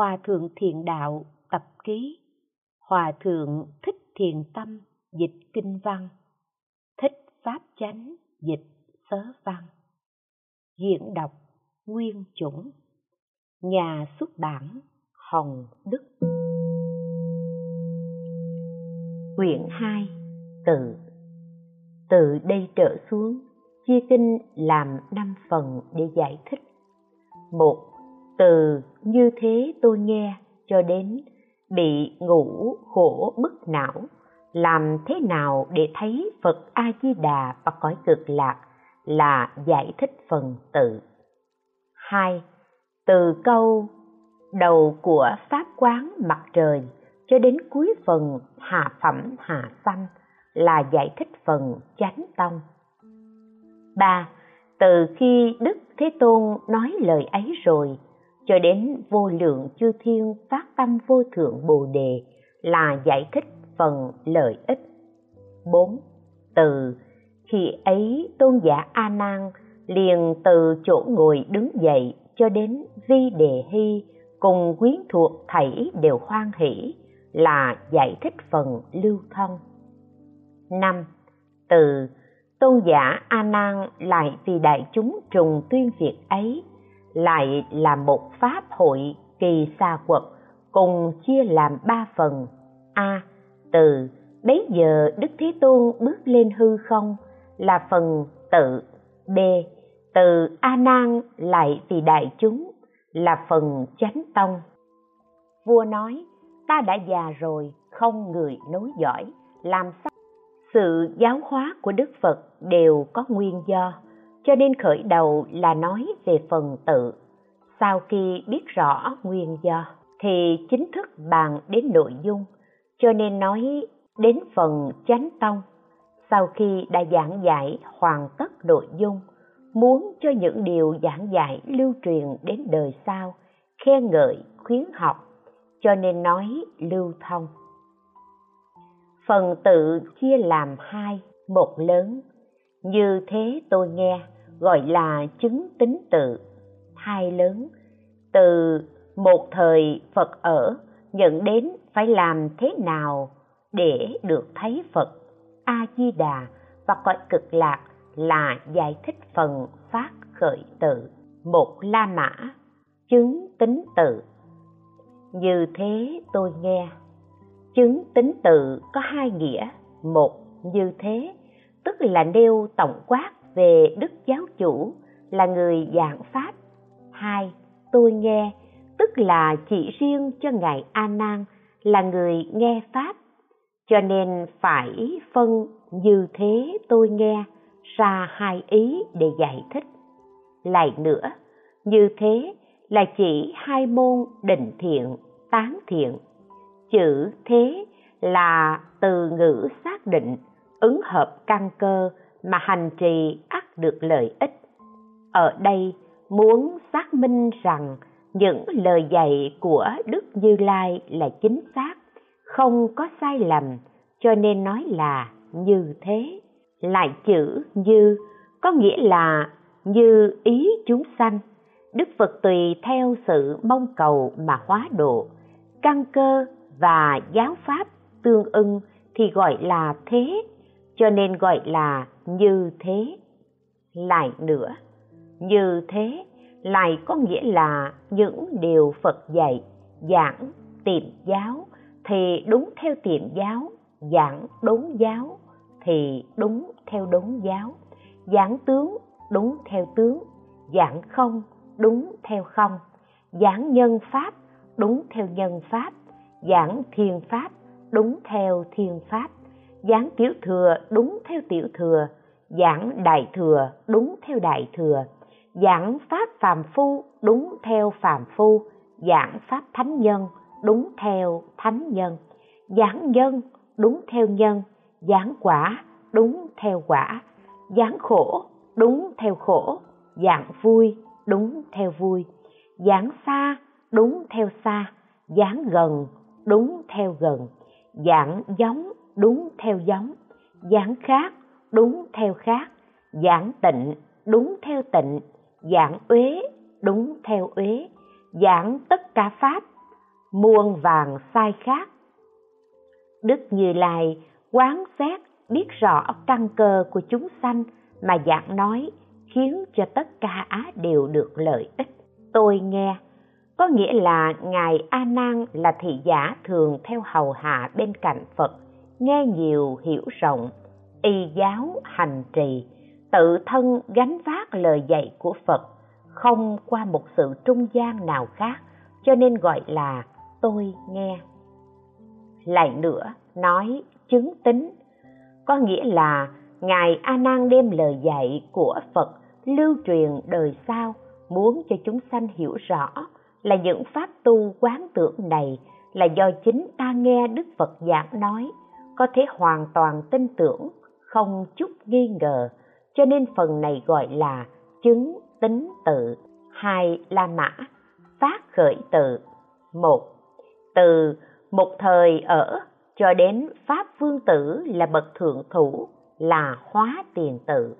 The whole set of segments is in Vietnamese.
hòa thượng thiện đạo tập ký. Hòa thượng thích thiền tâm dịch kinh văn. Thích pháp chánh dịch sớ văn. Diễn đọc nguyên chủng. Nhà xuất bản hồng đức. Quyển hai, tự. Từ đây trở xuống, chia kinh làm năm phần để giải thích. Một từ như thế tôi nghe cho đến bị ngủ khổ bức não, làm thế nào để thấy phật a di đà và cõi cực lạc là giải thích phần tự. Hai, từ câu đầu của pháp quán mặt trời cho đến cuối phần hạ phẩm hạ sanh là giải thích phần chánh tông. Ba, từ khi đức thế tôn nói lời ấy rồi cho đến vô lượng chư thiên phát tâm vô thượng bồ đề là giải thích phần lợi ích. 4. Từ, khi ấy tôn giả A Nan liền từ chỗ ngồi đứng dậy cho đến vi đề hy cùng quyến thuộc thảy đều hoan hỷ là giải thích phần lưu thông. 5. Từ, tôn giả A Nan lại vì đại chúng trùng tuyên việc ấy lại là một pháp hội kỳ xa quật, cùng chia làm ba phần. A, từ bấy giờ đức thế tôn bước lên hư không là phần tự. B, từ a nan lại vì đại chúng là phần chánh tông. Vua nói, ta đã già rồi, không người nối dõi, làm sao? Sự giáo hóa của đức phật đều có nguyên do cho nên khởi đầu là nói về phần tự. Sau khi biết rõ nguyên do, thì chính thức bàn đến nội dung, cho nên nói đến phần chánh tông. Sau khi đã giảng dạy hoàn tất nội dung, muốn cho những điều giảng dạy lưu truyền đến đời sau, khen ngợi, khuyến học, cho nên nói lưu thông. Phần tự chia làm hai, một lớn. Như thế tôi nghe gọi là chứng tính tự hai lớn. Từ một thời phật ở, nhận đến phải làm thế nào để được thấy phật? A di đà và cõi cực lạc là giải thích phần phát khởi tự. Một la mã, chứng tính tự. Như thế tôi nghe, chứng tính tự có hai nghĩa. Một, như thế, tức là nêu tổng quát về đức giáo chủ là người giảng pháp. Hai, tôi nghe, tức là chỉ riêng cho ngài a nan là người nghe pháp. Cho nên phải phân như thế tôi nghe, ra hai ý để giải thích. Lại nữa, như thế là chỉ hai môn định thiện, tán thiện. Chữ thế là từ ngữ xác định, ứng hợp căn cơ mà hành trì ắt được lợi ích. Ở đây muốn xác minh rằng những lời dạy của đức như lai là chính xác, không có sai lầm, cho nên nói là như thế. Lại chữ như có nghĩa là như ý chúng sanh. Đức phật tùy theo sự mong cầu mà hóa độ, căn cơ và giáo pháp tương ưng thì gọi là thế cho nên gọi là như thế, lại nữa. Như thế, lại có nghĩa là những điều phật dạy, giảng, tiệm giáo, thì đúng theo tiệm giáo, giảng đúng giáo, thì đúng theo đúng giáo. Giảng tướng, đúng theo tướng. Giảng không, đúng theo không. Giảng nhân pháp, đúng theo nhân pháp. Giảng thiên pháp, đúng theo thiên pháp giảng tiểu thừa đúng theo tiểu thừa giảng đại thừa đúng theo đại thừa giảng pháp phàm phu đúng theo phàm phu giảng pháp thánh nhân đúng theo thánh nhân giảng nhân đúng theo nhân giảng quả đúng theo quả giảng khổ đúng theo khổ giảng vui đúng theo vui giảng xa đúng theo xa giảng gần đúng theo gần giảng giống đúng theo giống, giảng khác đúng theo khác, giảng tịnh đúng theo tịnh, giảng uế đúng theo uế, giảng tất cả pháp, muôn vàng sai khác. Đức như lai quán xét biết rõ căn cơ của chúng sanh mà giảng nói khiến cho tất cả á đều được lợi ích. Tôi nghe, có nghĩa là ngài a nan là thị giả thường theo hầu hạ bên cạnh phật nghe nhiều hiểu rộng, y giáo hành trì, tự thân gánh vác lời dạy của phật, không qua một sự trung gian nào khác, cho nên gọi là tôi nghe. Lại nữa, nói chứng tính, có nghĩa là ngài a nan đem lời dạy của phật lưu truyền đời sau, muốn cho chúng sanh hiểu rõ là những pháp tu quán tưởng này là do chính ta nghe đức phật giảng nói có thể hoàn toàn tin tưởng, không chút nghi ngờ. Cho nên phần này gọi là chứng tính tự. Hai la mã phát khởi tự. Một, từ một thời ở cho đến pháp vương tử là bậc thượng thủ, là hóa tiền tự.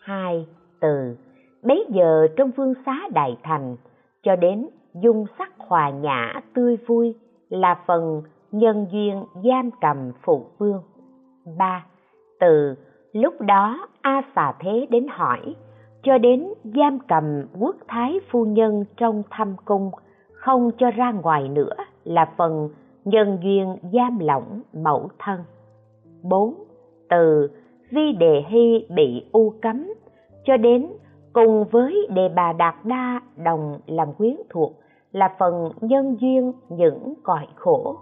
Hai, từ bấy giờ trong vương xá đại thành, cho đến dung sắc hòa nhã tươi vui là phần nhân duyên giam cầm phụ vương. Ba, từ lúc đó a xà thế đến hỏi, cho đến giam cầm quốc thái phu nhân trong thâm cung, không cho ra ngoài nữa là phần nhân duyên giam lỏng mẫu thân. Bốn, từ vi đề hy bị u cấm, cho đến cùng với đề bà đạt đa đồng làm quyến thuộc là phần nhân duyên những cõi khổ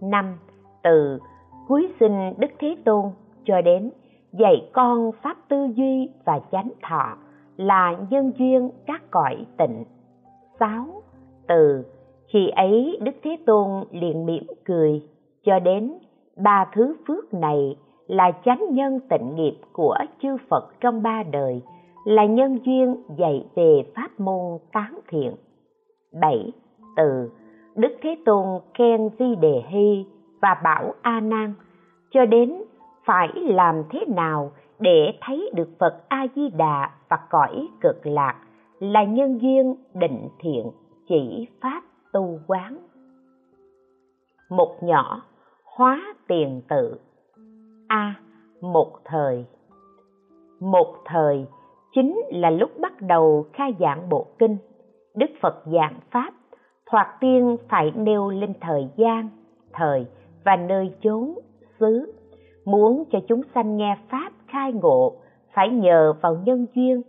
năm, từ cuối sinh đức thế tôn cho đến dạy con pháp tư duy và chánh thọ là nhân duyên các cõi tịnh. Sáu, từ khi ấy đức thế tôn liền mỉm cười, cho đến ba thứ phước này là chánh nhân tịnh nghiệp của chư phật trong ba đời, là nhân duyên dạy về pháp môn tán thiện. Bảy, từ đức thế tôn khen di đề hy và bảo a nan, cho đến phải làm thế nào để thấy được phật a di đà và cõi cực lạc là nhân duyên định thiện chỉ pháp tu quán? Một nhỏ, hóa tiền tự. A, một thời. Một thời chính là lúc bắt đầu khai giảng bộ kinh, đức phật giảng pháp thoạt tiên phải nêu lên thời gian, thời và nơi chốn, xứ. Muốn cho chúng sanh nghe pháp khai ngộ, phải nhờ vào nhân duyên.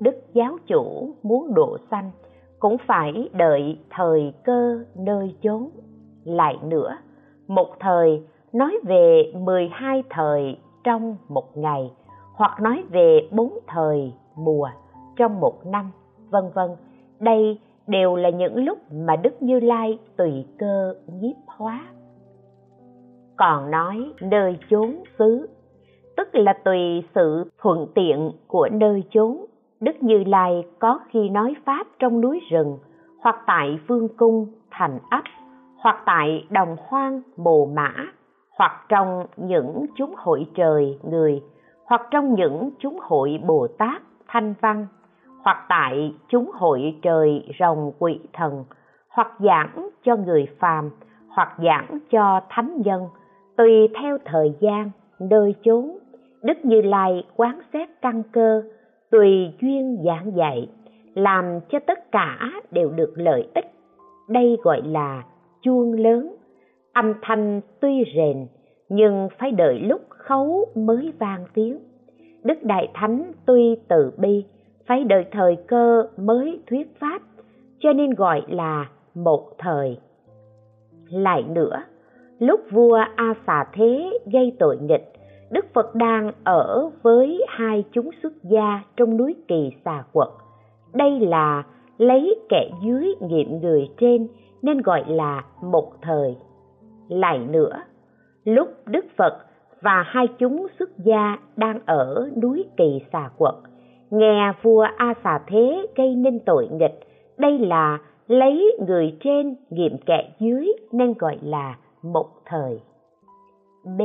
Đức giáo chủ muốn độ sanh, cũng phải đợi thời cơ nơi chốn. Lại nữa, một thời, nói về 12 thời trong một ngày, hoặc nói về bốn thời mùa trong một năm, vân vân. Đây đều là những lúc mà đức như lai tùy cơ nhiếp hóa. Còn nói nơi chốn xứ, tức là tùy sự thuận tiện của nơi chốn, đức như lai có khi nói pháp trong núi rừng, hoặc tại vương cung, thành ấp, hoặc tại đồng hoang, mồ mã, hoặc trong những chúng hội trời, người, hoặc trong những chúng hội bồ tát, thanh văn hoặc tại chúng hội trời rồng quỷ thần, hoặc giảng cho người phàm, hoặc giảng cho thánh nhân, tùy theo thời gian, nơi chốn. Đức như lai quán xét căn cơ, tùy duyên giảng dạy, làm cho tất cả đều được lợi ích. Đây gọi là chuông lớn. Âm thanh tuy rền, nhưng phải đợi lúc khấu mới vang tiếng. Đức đại thánh tuy từ bi phải đợi thời cơ mới thuyết pháp, cho nên gọi là một thời. Lại nữa, lúc vua a xà thế gây tội nghịch, đức phật đang ở với hai chúng xuất gia trong núi kỳ xà quật. Đây là lấy kẻ dưới nghiệm người trên nên gọi là một thời. Lại nữa, lúc đức phật và hai chúng xuất gia đang ở núi kỳ xà quật nghe vua a xà thế gây nên tội nghịch, đây là lấy người trên nghiệm kẻ dưới nên gọi là một thời. B.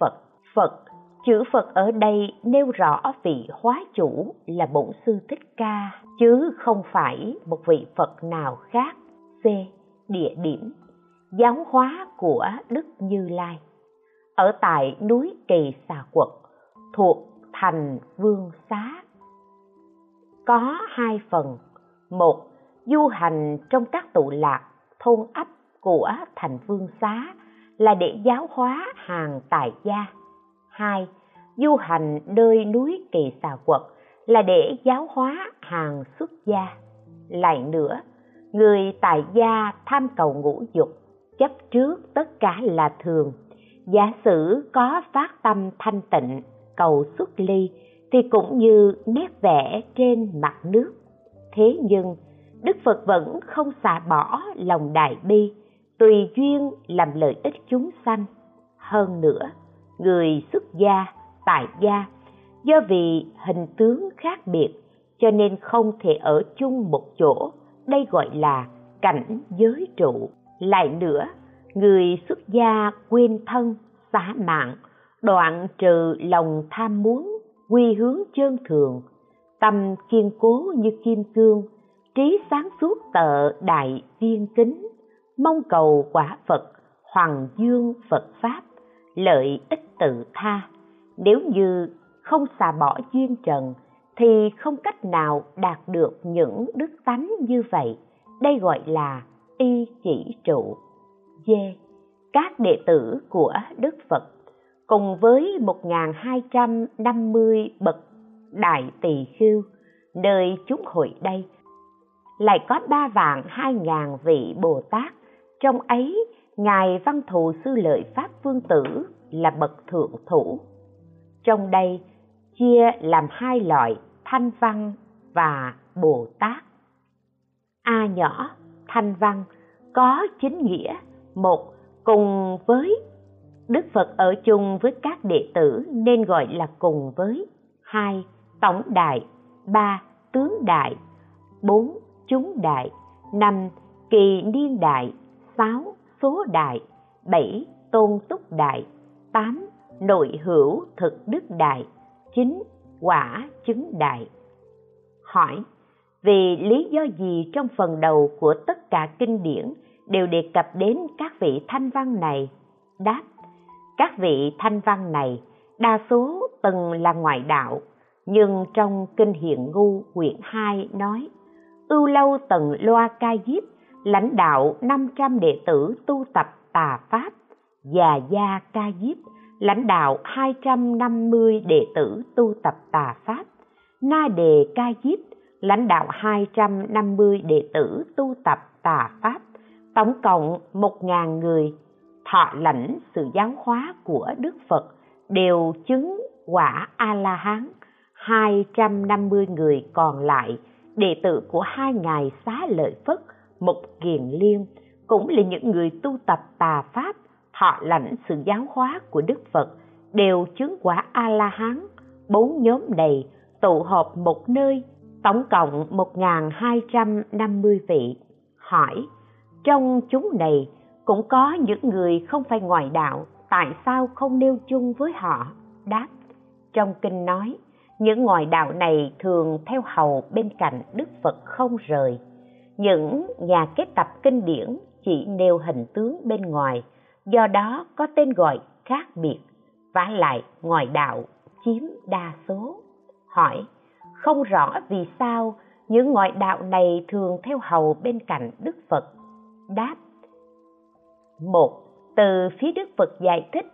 Phật. Phật. Chữ phật ở đây nêu rõ vị hóa chủ là bổn sư thích ca, chứ không phải một vị phật nào khác. C. Địa điểm. Giáo hóa của đức như lai. Ở tại núi kỳ xà quật, thuộc thành vương xá có hai phần. Một, du hành trong các tụ lạc, thôn ấp của thành vương xá là để giáo hóa hàng tài gia. Hai, du hành nơi núi kỳ xà quật là để giáo hóa hàng xuất gia. Lại nữa, người tài gia tham cầu ngũ dục chấp trước tất cả là thường. Giả sử có phát tâm thanh tịnh, cầu xuất ly thì cũng như nét vẽ trên mặt nước. Thế nhưng, đức phật vẫn không xả bỏ lòng đại bi, tùy duyên làm lợi ích chúng sanh. Hơn nữa, người xuất gia, tại gia, do vì hình tướng khác biệt, cho nên không thể ở chung một chỗ, đây gọi là cảnh giới trụ. Lại nữa, người xuất gia quên thân, xả mạng, đoạn trừ lòng tham muốn quy hướng chân thường, tâm kiên cố như kim cương, trí sáng suốt tợ đại viên kính, mong cầu quả phật, hoàng dương phật pháp, lợi ích tự tha. Nếu như không xả bỏ duyên trần, thì không cách nào đạt được những đức tánh như vậy. Đây gọi là y chỉ trụ. D các đệ tử của đức phật cùng với 1.250 bậc đại tỳ khưu nơi chúng hội đây, lại có ba vạn hai ngàn vị bồ tát. Trong ấy, ngài văn thù sư lợi pháp vương tử là bậc thượng thủ. Trong đây, chia làm hai loại thanh văn và bồ tát. A nhỏ thanh văn có chính nghĩa, một cùng với đức phật ở chung với các đệ tử nên gọi là cùng với. Hai, tổng đại. Ba, tướng đại. Bốn, chúng đại. Năm, kỳ niên đại. Sáu, số đại. Bảy, tôn túc đại. Tám, nội hữu thực đức đại. Chín, quả chứng đại. Hỏi, vì lý do gì trong phần đầu của tất cả kinh điển đều đề cập đến các vị thanh văn này? Đáp các vị thanh văn này, đa số từng là ngoại đạo, nhưng trong kinh hiện ngu, quyển 2 nói, ưu lâu tần loa ca diếp, lãnh đạo 500 đệ tử tu tập tà pháp, già gia ca diếp, lãnh đạo 250 đệ tử tu tập tà pháp, na đề ca diếp, lãnh đạo 250 đệ tử tu tập tà pháp, tổng cộng 1.000 người thọ lãnh sự giáo hóa của Đức Phật đều chứng quả A-la-hán. 250 người còn lại, đệ tử của hai ngài xá lợi Phất Mục Kiền Liên, cũng là những người tu tập tà pháp, thọ lãnh sự giáo hóa của Đức Phật, đều chứng quả A-la-hán. Bốn nhóm này tụ họp một nơi, tổng cộng 1.250 vị. Hỏi, trong chúng này cũng có những người không phải ngoại đạo, tại sao không nêu chung với họ? Đáp, trong kinh nói, những ngoại đạo này thường theo hầu bên cạnh đức phật không rời. Những nhà kết tập kinh điển chỉ nêu hình tướng bên ngoài, do đó có tên gọi khác biệt, vả lại ngoại đạo chiếm đa số. Hỏi, không rõ vì sao những ngoại đạo này thường theo hầu bên cạnh đức phật? Đáp một. Từ phía đức phật giải thích,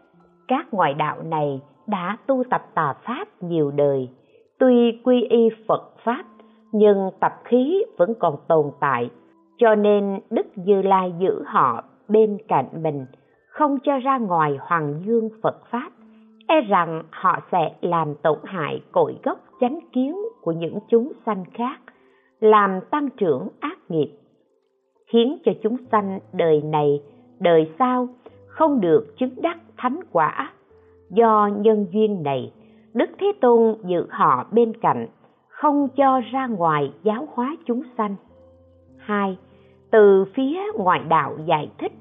các ngoại đạo này đã tu tập tà pháp nhiều đời. Tuy quy y phật pháp, nhưng tập khí vẫn còn tồn tại. Cho nên đức như lai giữ họ bên cạnh mình, không cho ra ngoài hoàng dương phật pháp. E rằng họ sẽ làm tổn hại cội gốc chánh kiến của những chúng sanh khác, làm tăng trưởng ác nghiệp, khiến cho chúng sanh đời này đời sau không được chứng đắc thánh quả. Do nhân duyên này, đức thế tôn giữ họ bên cạnh, không cho ra ngoài giáo hóa chúng sanh. Hai, từ phía ngoại đạo giải thích,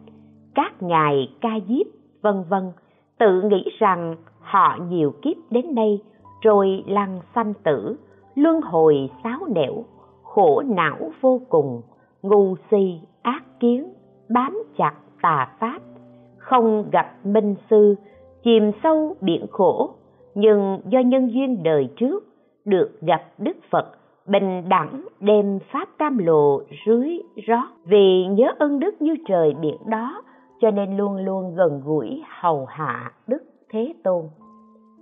các ngài ca diếp, vân vân, tự nghĩ rằng họ nhiều kiếp đến nay, rồi lăng sanh tử, luân hồi sáo nẻo, khổ não vô cùng, ngu si, ác kiến, bám chặt tà pháp, không gặp minh sư, chìm sâu biển khổ. Nhưng do nhân duyên đời trước, được gặp đức phật, bình đẳng đem pháp tam lộ rưới rót. Vì nhớ ơn đức như trời biển đó, cho nên luôn luôn gần gũi hầu hạ đức thế tôn.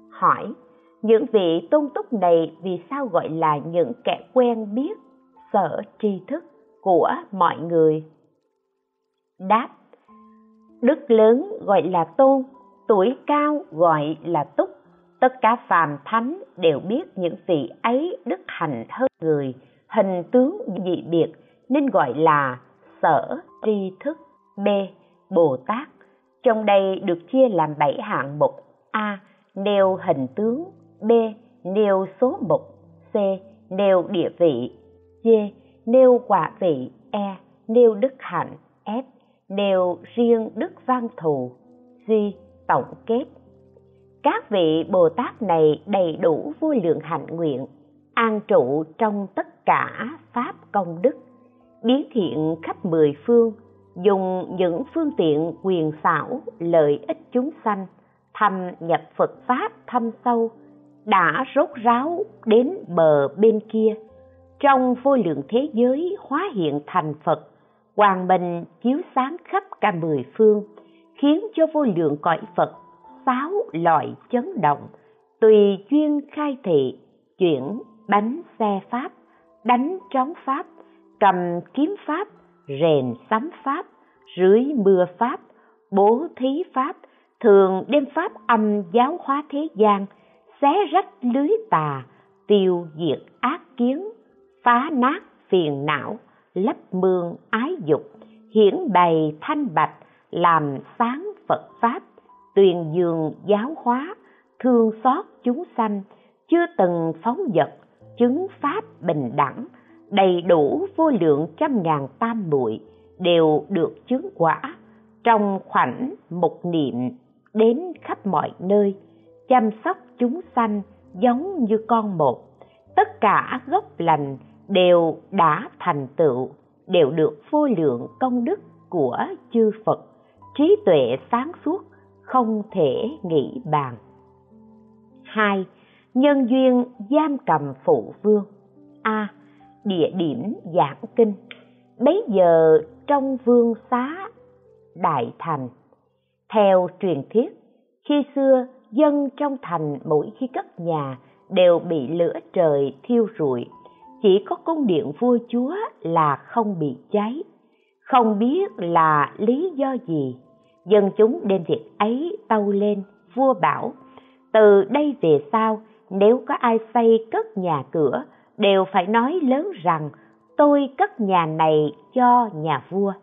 Hỏi, những vị tôn túc này vì sao gọi là những kẻ quen biết, sở tri thức của mọi người? Đáp đức lớn gọi là tôn, tuổi cao gọi là túc. Tất cả phàm thánh đều biết những vị ấy đức hạnh hơn người, hình tướng dị biệt, nên gọi là sở tri thức, b, bồ tát. Trong đây được chia làm bảy hạng mục a, nêu hình tướng, b, nêu số mục, c, nêu địa vị, d, nêu quả vị e nêu đức hạnh, f nêu riêng đức văn thù duy tổng kết. Các vị bồ tát này đầy đủ vô lượng hạnh nguyện, an trụ trong tất cả pháp công đức, biến thiện khắp mười phương, dùng những phương tiện quyền xảo lợi ích chúng sanh thâm nhập phật pháp thâm sâu, đã rốt ráo đến bờ bên kia, trong vô lượng thế giới hóa hiện thành phật quang minh chiếu sáng khắp cả mười phương, khiến cho vô lượng cõi phật sáu loại chấn động, tùy chuyên khai thị, chuyển bánh xe pháp, đánh trống pháp, cầm kiếm pháp, rèn sắm pháp, rưới mưa pháp, bố thí pháp, thường đem pháp âm giáo hóa thế gian, xé rách lưới tà, tiêu diệt ác kiến, phá nát phiền não lấp mương ái dục, hiển bày thanh bạch, làm sáng phật pháp tuyền dương giáo hóa, thương xót chúng sanh, chưa từng phóng dật, chứng pháp bình đẳng, đầy đủ vô lượng trăm ngàn tam muội đều được chứng quả trong khoảnh một niệm đến khắp mọi nơi, chăm sóc chúng sanh giống như con một. Tất cả gốc lành đều đã thành tựu, đều được vô lượng công đức của chư phật. Trí tuệ sáng suốt, không thể nghĩ bàn. Hai, nhân duyên giam cầm phụ vương. A, địa điểm giảng kinh. Bấy giờ trong vương xá đại thành, theo truyền thuyết, khi xưa dân trong thành mỗi khi cất nhà đều bị lửa trời thiêu rụi chỉ có cung điện vua chúa là không bị cháy. Không biết là lý do gì, dân chúng đem việc ấy tâu lên, vua bảo, từ đây về sau, nếu có ai xây cất nhà cửa, đều phải nói lớn rằng, tôi cất nhà này cho nhà vua.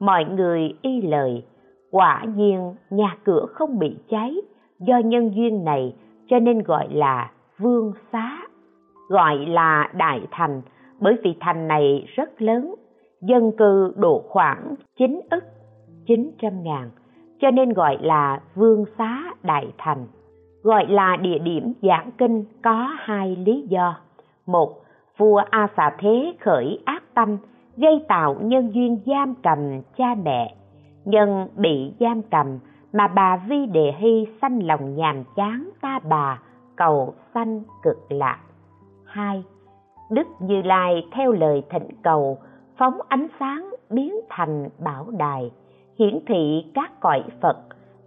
Mọi người y lời, quả nhiên nhà cửa không bị cháy do nhân duyên này, cho nên gọi là vương xá gọi là đại thành, bởi vì thành này rất lớn, dân cư độ khoảng 9 ức 900 ngàn, cho nên gọi là vương xá đại thành. Gọi là địa điểm giảng kinh có hai lý do. Một, vua a xà thế khởi ác tâm, gây tạo nhân duyên giam cầm cha mẹ. Nhân bị giam cầm mà bà vi đề hy sanh lòng nhàm chán, ta bà cầu sanh cực lạc hai. Đức như lai theo lời thỉnh cầu, phóng ánh sáng biến thành bảo đài, hiển thị các cõi phật.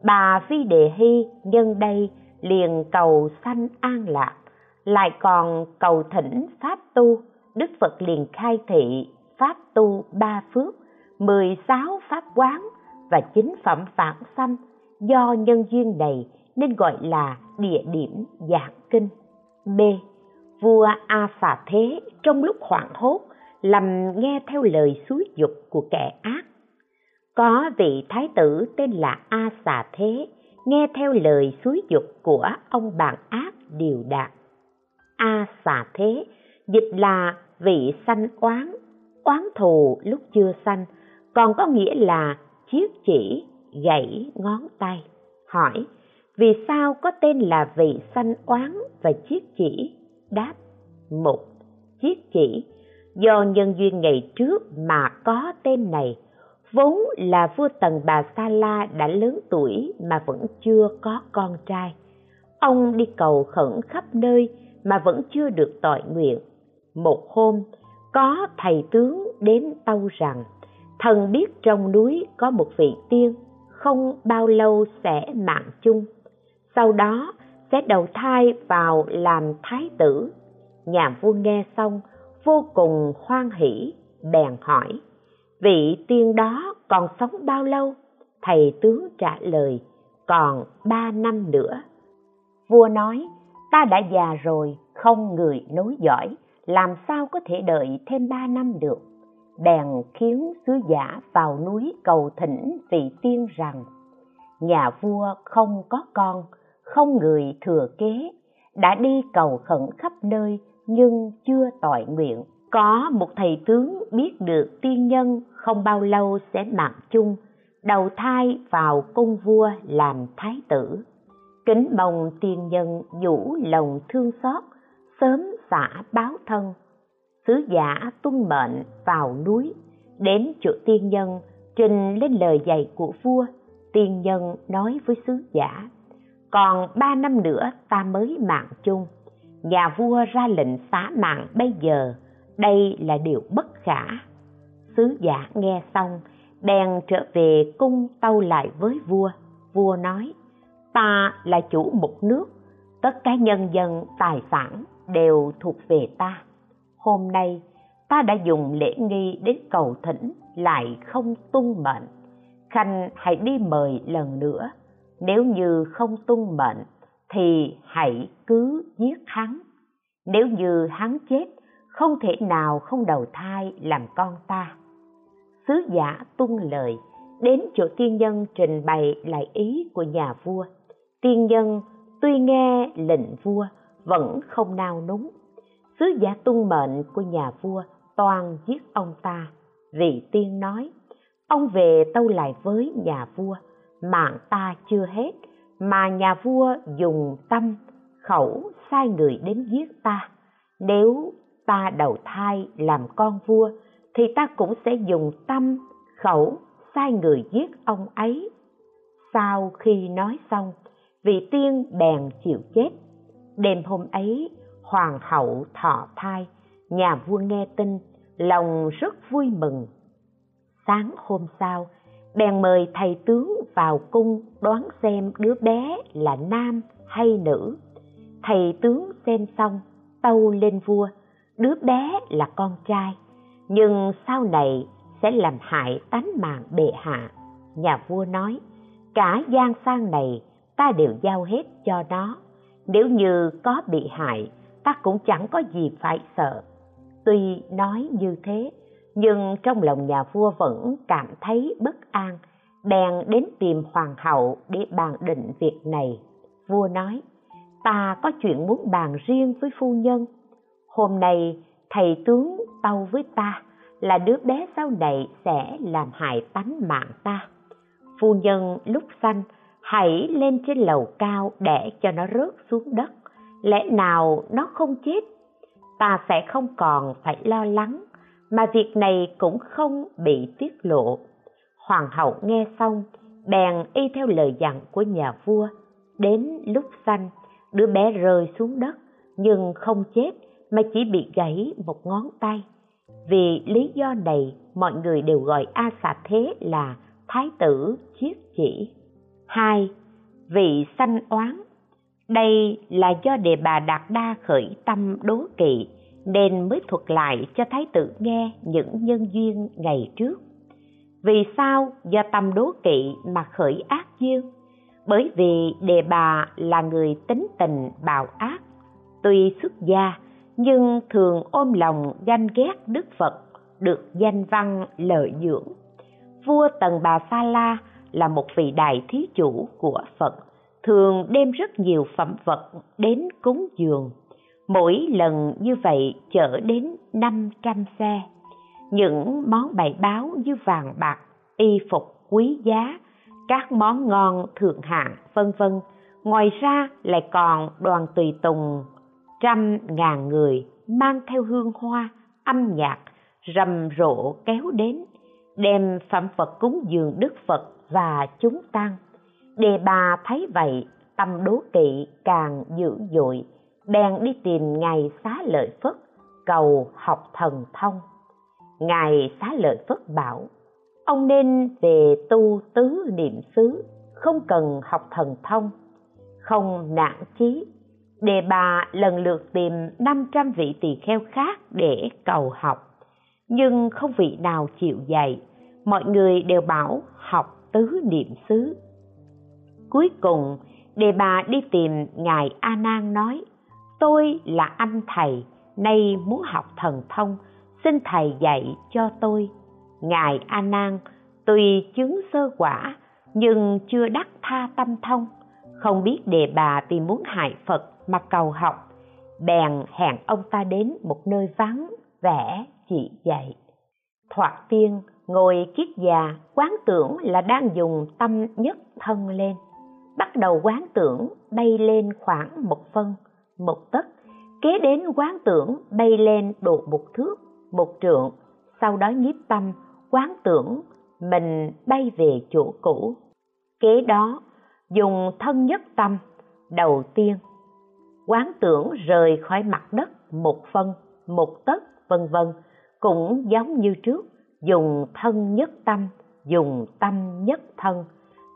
Bà phi đề hy nhân đây liền cầu sanh an lạc, lại còn cầu thỉnh pháp tu, đức phật liền khai thị pháp tu ba phước, mười sáu pháp quán và chính phẩm phản sanh do nhân duyên này nên gọi là địa điểm giảng kinh. B vua a xà thế trong lúc hoảng hốt, lầm nghe theo lời xúi dục của kẻ ác. Có vị thái tử tên là a xà thế nghe theo lời xúi dục của ông bạn ác điều đạt. A xà thế dịch là vị sanh oán oán thù lúc chưa sanh, còn có nghĩa là chiếc chỉ gãy ngón tay. Hỏi, vì sao có tên là vị sanh oán và chiết chỉ? Đáp. Một, chiếc chỉ do nhân duyên ngày trước mà có tên này, vốn là vua tần bà sa la đã lớn tuổi mà vẫn chưa có con trai. Ông đi cầu khẩn khắp nơi mà vẫn chưa được tội nguyện. Một hôm, có thầy tướng đến tâu rằng, thần biết trong núi có một vị tiên, không bao lâu sẽ mạng chung. Sau đó sẽ đầu thai vào làm thái tử. Nhà vua nghe xong, vô cùng hoan hỷ, bèn hỏi, vị tiên đó còn sống bao lâu? Thầy tướng trả lời, còn ba năm nữa. Vua nói, ta đã già rồi, không người nối dõi, làm sao có thể đợi thêm ba năm được? Bèn khiến sứ giả vào núi cầu thỉnh vị tiên rằng, nhà vua không có con không người thừa kế, đã đi cầu khẩn khắp nơi nhưng chưa tội nguyện. Có một thầy tướng biết được tiên nhân không bao lâu sẽ mạng chung, đầu thai vào cung vua làm thái tử. Kính mong tiên nhân vũ lòng thương xót, sớm xả báo thân. Sứ giả tuân mệnh vào núi, đến chỗ tiên nhân, trình lên lời dạy của vua, tiên nhân nói với sứ giả còn ba năm nữa ta mới mạng chung. Nhà vua ra lệnh xá mạng bây giờ. Đây là điều bất khả. Sứ giả nghe xong, bèn trở về cung tâu lại với vua. Vua nói, ta là chủ một nước. Tất cả nhân dân, tài sản đều thuộc về ta. Hôm nay, ta đã dùng lễ nghi đến cầu thỉnh lại không tuân mệnh. Khanh hãy đi mời lần nữa nếu như không tuân mệnh, thì hãy cứ giết hắn. Nếu như hắn chết, không thể nào không đầu thai làm con ta. Sứ giả tuân lời, đến chỗ tiên nhân trình bày lại ý của nhà vua. Tiên nhân tuy nghe lệnh vua, vẫn không nao núng. Sứ giả tuân mệnh của nhà vua toàn giết ông ta vị tiên nói, ông về tâu lại với nhà vua mạng ta chưa hết, mà nhà vua dùng tâm, khẩu sai người đến giết ta. Nếu ta đầu thai làm con vua, thì ta cũng sẽ dùng tâm, khẩu sai người giết ông ấy. Sau khi nói xong, vị tiên bèn chịu chết. Đêm hôm ấy, hoàng hậu thọ thai, nhà vua nghe tin, lòng rất vui mừng. Sáng hôm sau bèn mời thầy tướng vào cung đoán xem đứa bé là nam hay nữ. Thầy tướng xem xong, tâu lên vua, đứa bé là con trai, nhưng sau này sẽ làm hại tánh mạng bệ hạ. Nhà vua nói, cả gian sang này ta đều giao hết cho nó. Nếu như có bị hại, ta cũng chẳng có gì phải sợ. Tuy nói như thế nhưng trong lòng nhà vua vẫn cảm thấy bất an, bèn đến tìm hoàng hậu để bàn định việc này. Vua nói, ta có chuyện muốn bàn riêng với phu nhân. Hôm nay thầy tướng tâu với ta là đứa bé sau này sẽ làm hại tánh mạng ta. Phu nhân lúc sanh, hãy lên trên lầu cao để cho nó rớt xuống đất. Lẽ nào nó không chết, ta sẽ không còn phải lo lắng mà việc này cũng không bị tiết lộ. Hoàng hậu nghe xong, bèn y theo lời dặn của nhà vua. Đến lúc sanh, đứa bé rơi xuống đất, nhưng không chết mà chỉ bị gãy một ngón tay. Vì lý do này, mọi người đều gọi a xà thế là thái tử chiết chỉ. Hai, vị sanh oán. Đây là do đề bà đạt đa khởi tâm đố kỵ nên mới thuật lại cho thái tử nghe những nhân duyên ngày trước. Vì sao do tâm đố kỵ mà khởi ác duyên? Bởi vì đề bà là người tính tình bạo ác, tuy xuất gia nhưng thường ôm lòng ganh ghét đức phật, được danh văn lợi dưỡng. Vua tần bà sa la là một vị đại thí chủ của phật, thường đem rất nhiều phẩm vật đến cúng dường mỗi lần như vậy chở đến 500 xe. Những món bày báo như vàng bạc, y phục quý giá, các món ngon thượng hạng, vân vân. Ngoài ra lại còn đoàn tùy tùng, trăm ngàn người mang theo hương hoa, âm nhạc, rầm rộ kéo đến, đem phẩm vật cúng dường đức phật và chúng tăng đề bà thấy vậy, tâm đố kỵ càng dữ dội bèn đi tìm ngài xá lợi phất, cầu học thần thông. Ngài xá lợi phất bảo, ông nên về tu tứ niệm xứ, không cần học thần thông, không nản chí. Đề bà lần lượt tìm 500 vị tỳ kheo khác để cầu học, nhưng không vị nào chịu dạy. Mọi người đều bảo học tứ niệm xứ. Cuối cùng, đề bà đi tìm ngài a nan nói tôi là anh thầy, nay muốn học thần thông, xin thầy dạy cho tôi. Ngài a nan tuy chứng sơ quả, nhưng chưa đắc tha tâm thông. Không biết đề bà vì muốn hại phật mà cầu học. Bèn hẹn ông ta đến một nơi vắng vẻ, chỉ dạy. Thoạt tiên, ngồi kiết già, quán tưởng là đang dùng tâm nhất thân lên. Bắt đầu quán tưởng, bay lên khoảng một phân một tấc, kế đến quán tưởng bay lên độ một thước, một trượng, sau đó nhiếp tâm, quán tưởng mình bay về chỗ cũ. Kế đó, dùng thân nhất tâm, đầu tiên, quán tưởng rời khỏi mặt đất một phân, một tấc, vân vân, cũng giống như trước, dùng thân nhất tâm, dùng tâm nhất thân,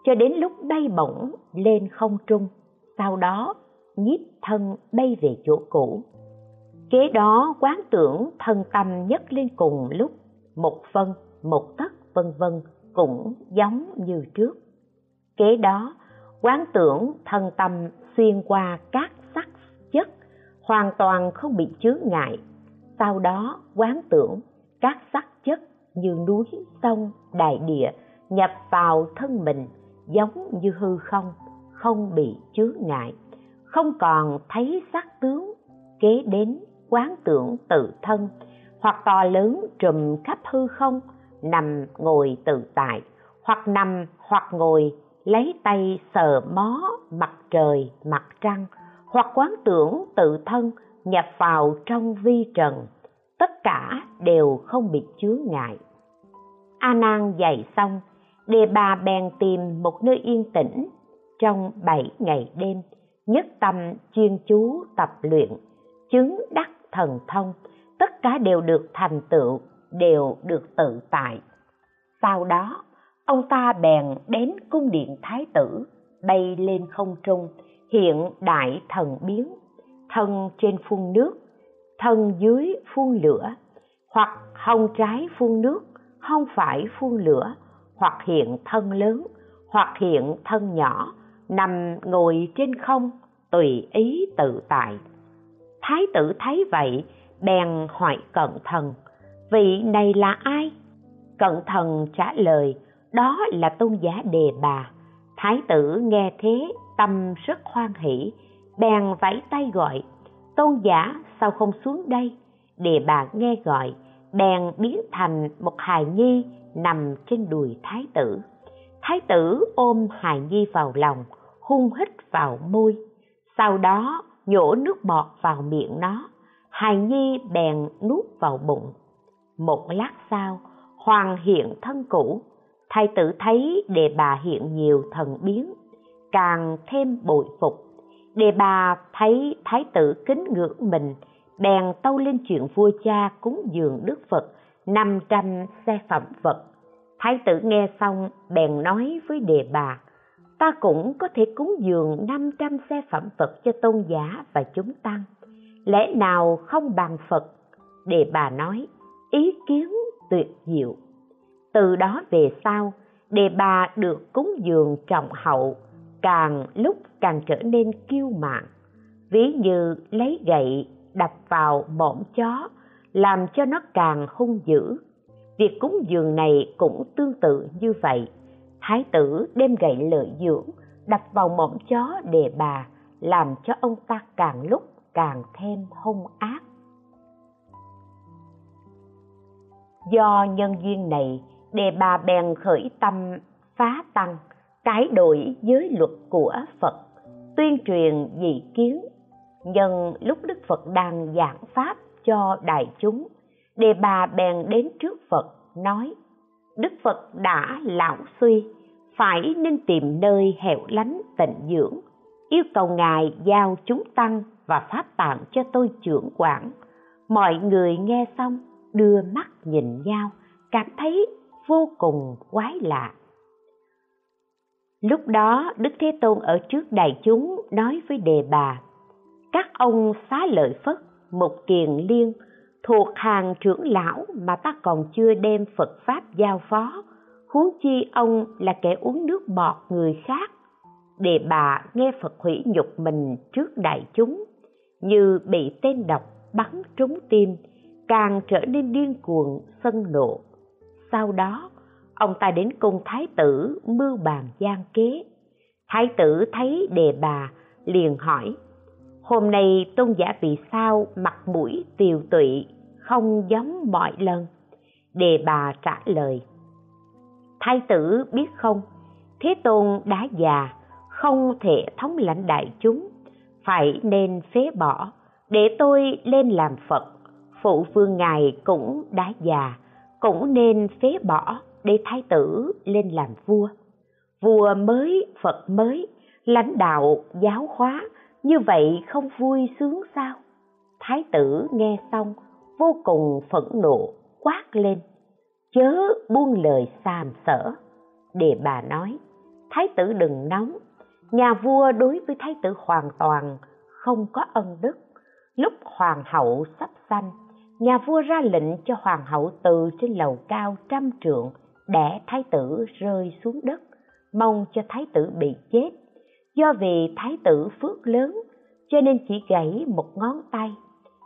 cho đến lúc bay bổng lên không trung. Sau đó nhiếp thân bay về chỗ cũ. Kế đó, quán tưởng thân tâm nhất lên cùng lúc một phân, một tấc, vân vân cũng giống như trước. Kế đó, quán tưởng thân tâm xuyên qua các sắc chất hoàn toàn không bị chướng ngại. Sau đó, quán tưởng các sắc chất như núi, sông, đại địa nhập vào thân mình giống như hư không không bị chướng ngại không còn thấy sắc tướng kế đến quán tưởng tự thân, hoặc to lớn trùm khắp hư không, nằm ngồi tự tại, hoặc nằm hoặc ngồi, lấy tay sờ mó mặt trời, mặt trăng, hoặc quán tưởng tự thân nhập vào trong vi trần. Tất cả đều không bị chướng ngại. A nan dạy xong, đề bà bèn tìm một nơi yên tĩnh trong bảy ngày đêm nhất tâm chuyên chú tập luyện, chứng đắc thần thông, tất cả đều được thành tựu, đều được tự tại. Sau đó, ông ta bèn đến cung điện thái tử, bay lên không trung, hiện đại thần biến, thân trên phun nước, thân dưới phun lửa, hoặc hông trái phun nước, hông phải phun lửa, hoặc hiện thân lớn, hoặc hiện thân nhỏ nằm ngồi trên không, tùy ý tự tại. Thái tử thấy vậy, bèn hỏi cận thần vị này là ai? Cận thần trả lời, đó là tôn giả đề bà. Thái tử nghe thế, tâm rất hoan hỷ, bèn vẫy tay gọi, tôn giả, sao không xuống đây? Đề bà nghe gọi, bèn biến thành một hài nhi nằm trên đùi thái tử. Thái tử ôm hài nhi vào lòng hung hít vào môi. Sau đó, nhổ nước bọt vào miệng nó. Hài nhi bèn nuốt vào bụng. Một lát sau, hoàng hiện thân cũ. Thái tử thấy đề bà hiện nhiều thần biến, càng thêm bội phục. Đề bà thấy thái tử kính ngưỡng mình, bèn tâu lên chuyện vua cha cúng dường đức phật, năm trăm xe phẩm vật thái tử nghe xong, bèn nói với đề bà ta cũng có thể cúng dường năm trăm xe phẩm vật cho tôn giả và chúng tăng lẽ nào không bàn phật? Đề bà nói, ý kiến tuyệt diệu. Từ đó về sau, đề bà được cúng dường trọng hậu, càng lúc càng trở nên kiêu mạn. Ví như lấy gậy, đập vào mõm chó, làm cho nó càng hung dữ. Việc cúng dường này cũng tương tự như vậy thái tử đem gậy lợi dưỡng đập vào mõm chó đề bà, làm cho ông ta càng lúc càng thêm hung ác. Do nhân duyên này, đề bà bèn khởi tâm phá tăng cải đổi giới luật của phật, tuyên truyền dị kiến. Nhân lúc đức phật đang giảng pháp cho đại chúng, đề bà bèn đến trước phật, nói đức phật đã lão suy, phải nên tìm nơi hẻo lánh tịnh dưỡng, yêu cầu ngài giao chúng tăng và pháp tạng cho tôi trưởng quản. Mọi người nghe xong, đưa mắt nhìn nhau, cảm thấy vô cùng quái lạ. Lúc đó, đức thế tôn ở trước đại chúng nói với đề bà, các ông xá lợi phất một kiền liên thuộc hàng trưởng lão mà ta còn chưa đem phật pháp giao phó, huống chi ông là kẻ uống nước bọt người khác đề bà nghe phật hủy nhục mình trước đại chúng, như bị tên độc bắn trúng tim, càng trở nên điên cuồng, sân nộ. Sau đó, ông ta đến cung thái tử mưu bàn gian kế. Thái tử thấy đề bà, liền hỏi, hôm nay tôn giả vì sao mặt mũi tiều tụy không giống mọi lần. Đề bà trả lời, thái tử biết không? Thế tôn đã già, không thể thống lãnh đại chúng. Phải nên phế bỏ. Để tôi lên làm phật, phụ vương ngài cũng đã già, cũng nên phế bỏ để thái tử lên làm vua. Vua mới, phật mới, lãnh đạo, giáo hóa, như vậy không vui sướng sao? Thái tử nghe xong vô cùng phẫn nộ, quát lên. Chớ buông lời xàm sở để bà nói, thái tử đừng nóng. Nhà vua đối với thái tử hoàn toàn không có ân đức. Lúc hoàng hậu sắp sanh, nhà vua ra lệnh cho hoàng hậu từ trên lầu cao trăm trượng đẻ thái tử rơi xuống đất. Mong cho thái tử bị chết. Do vì thái tử phước lớn, cho nên chỉ gãy một ngón tay.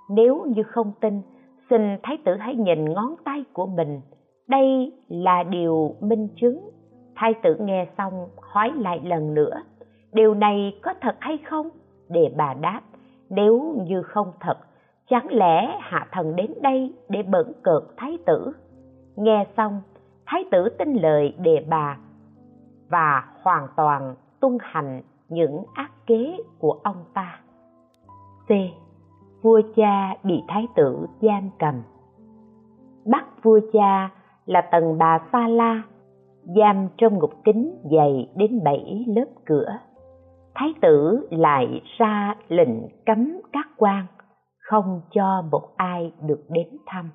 Nếu như không tin xin thái tử hãy nhìn ngón tay của mình. Đây là điều minh chứng. Thái tử nghe xong hỏi lại lần nữa. Điều này có thật hay không? Để bà đáp. Nếu như không thật, chẳng lẽ hạ thần đến đây để bẩn cợt thái tử? Nghe xong, thái tử tin lời đề bà và hoàn toàn tuân hành những ác kế của ông ta. C vua cha bị thái tử giam cầm. Bắt vua cha là tần bà sa la, giam trong ngục kính dày đến bảy lớp cửa. Thái tử lại ra lệnh cấm các quan, không cho một ai được đến thăm.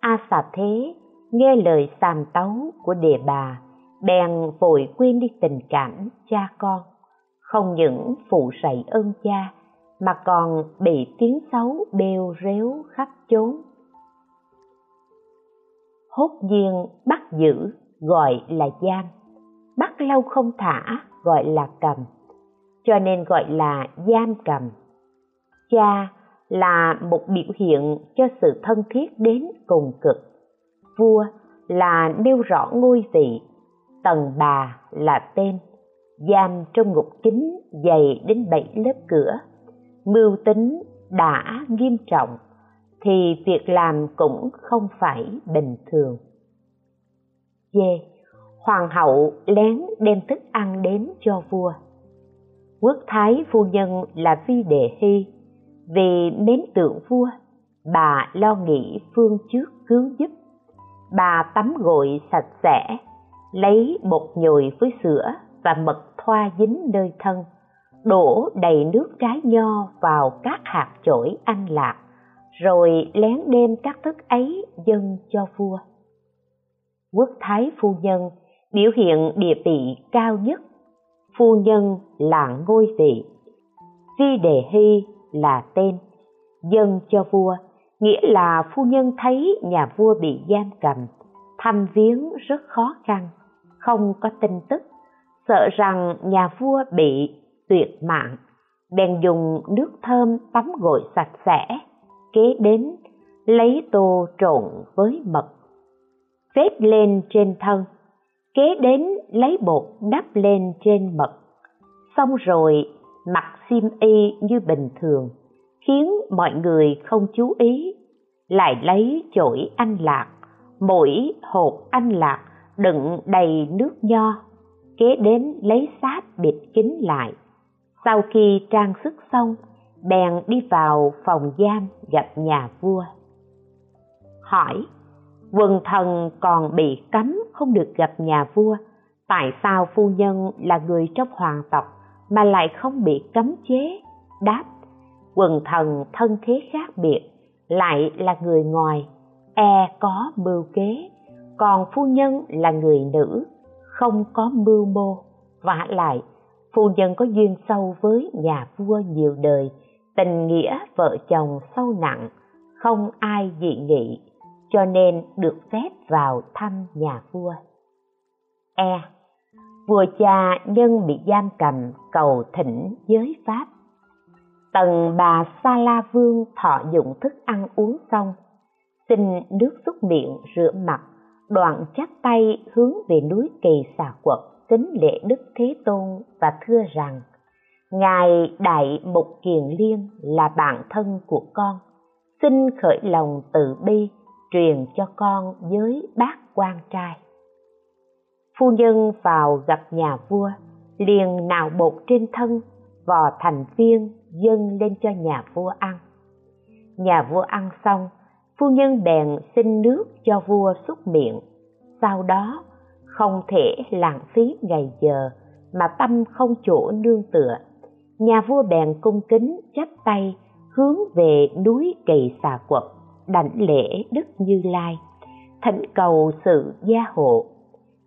A xà thế nghe lời sàm tấu của đề bà, bèn vội quên đi tình cảm cha con, không những phụ sạy ơn cha mà còn bị tiếng xấu bêu rếu khắp chốn. Hốt nhiên bắt giữ gọi là giam bắt lâu không thả gọi là cầm, cho nên gọi là giam cầm. Cha là một biểu hiện cho sự thân thiết đến cùng cực. Vua là nêu rõ ngôi vị tầng bà là tên, giam trong ngục kính dày đến bảy lớp cửa mưu tính đã nghiêm trọng, thì việc làm cũng không phải bình thường. D. Hoàng hậu lén đem thức ăn đến cho vua. Quốc thái phu nhân là vi đề hy. Vì mến tượng vua, bà lo nghĩ phương trước cứu giúp. Bà tắm gội sạch sẽ, lấy bột nhồi với sữa và mật thoa dính nơi thân đổ đầy nước trái nho vào các hạt chổi ăn lạc, rồi lén đem các thức ấy dâng cho vua. Quốc thái phu nhân biểu hiện địa vị cao nhất. Phu nhân là ngôi vị. Phi đề hy là tên. Dâng cho vua nghĩa là phu nhân thấy nhà vua bị giam cầm, thăm viếng rất khó khăn, không có tin tức, sợ rằng nhà vua bị tuyệt mạng, bèn dùng nước thơm tắm gội sạch sẽ, kế đến lấy tô trộn với mật phết lên trên thân, kế đến lấy bột đắp lên trên mật. Xong rồi, mặc xiêm y như bình thường, khiến mọi người không chú ý, lại lấy chổi anh lạc, mỗi hộp anh lạc đựng đầy nước nho, kế đến lấy sáp bịt kín lại sau khi trang sức xong, bèn đi vào phòng giam gặp nhà vua. Hỏi, quần thần còn bị cấm không được gặp nhà vua, tại sao phu nhân là người trong hoàng tộc mà lại không bị cấm chế? Đáp, quần thần thân thế khác biệt, lại là người ngoài e có mưu kế, còn phu nhân là người nữ, không có mưu mô, vả lại phu nhân có duyên sâu với nhà vua nhiều đời, tình nghĩa vợ chồng sâu nặng, không ai dị nghị, cho nên được phép vào thăm nhà vua. E. Vua cha nhân bị giam cầm cầu thỉnh giới pháp. Tần bà sa la vương thọ dụng thức ăn uống xong, xin nước xúc miệng rửa mặt, đoạn chắp tay hướng về núi kỳ xà quật kính lễ đức thế tôn và thưa rằng, ngài đại mục kiền liên là bạn thân của con. Xin khởi lòng từ bi, truyền cho con với bác quan trai. Phu nhân vào gặp nhà vua, liền nào bột trên thân, vò thành viên dâng lên cho nhà vua ăn. Nhà vua ăn xong, phu nhân bèn xin nước cho vua xúc miệng. Sau đó không thể lãng phí ngày giờ mà tâm không chỗ nương tựa. Nhà vua bèn cung kính, chắp tay, hướng về núi kỳ xà quật, đảnh lễ đức như lai. Thỉnh cầu sự gia hộ.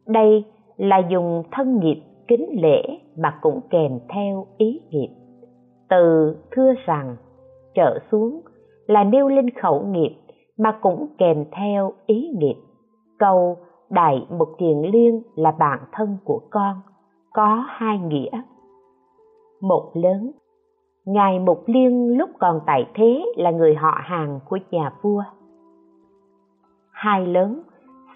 Đây là dùng thân nghiệp kính lễ mà cũng kèm theo ý nghiệp. Từ thưa rằng, trở xuống là nêu lên khẩu nghiệp mà cũng kèm theo ý nghiệp. Cầu đại mục thiền liên là bạn thân của con, có hai nghĩa. Một lớn, ngài mục liên lúc còn tại thế là người họ hàng của nhà vua. Hai lớn,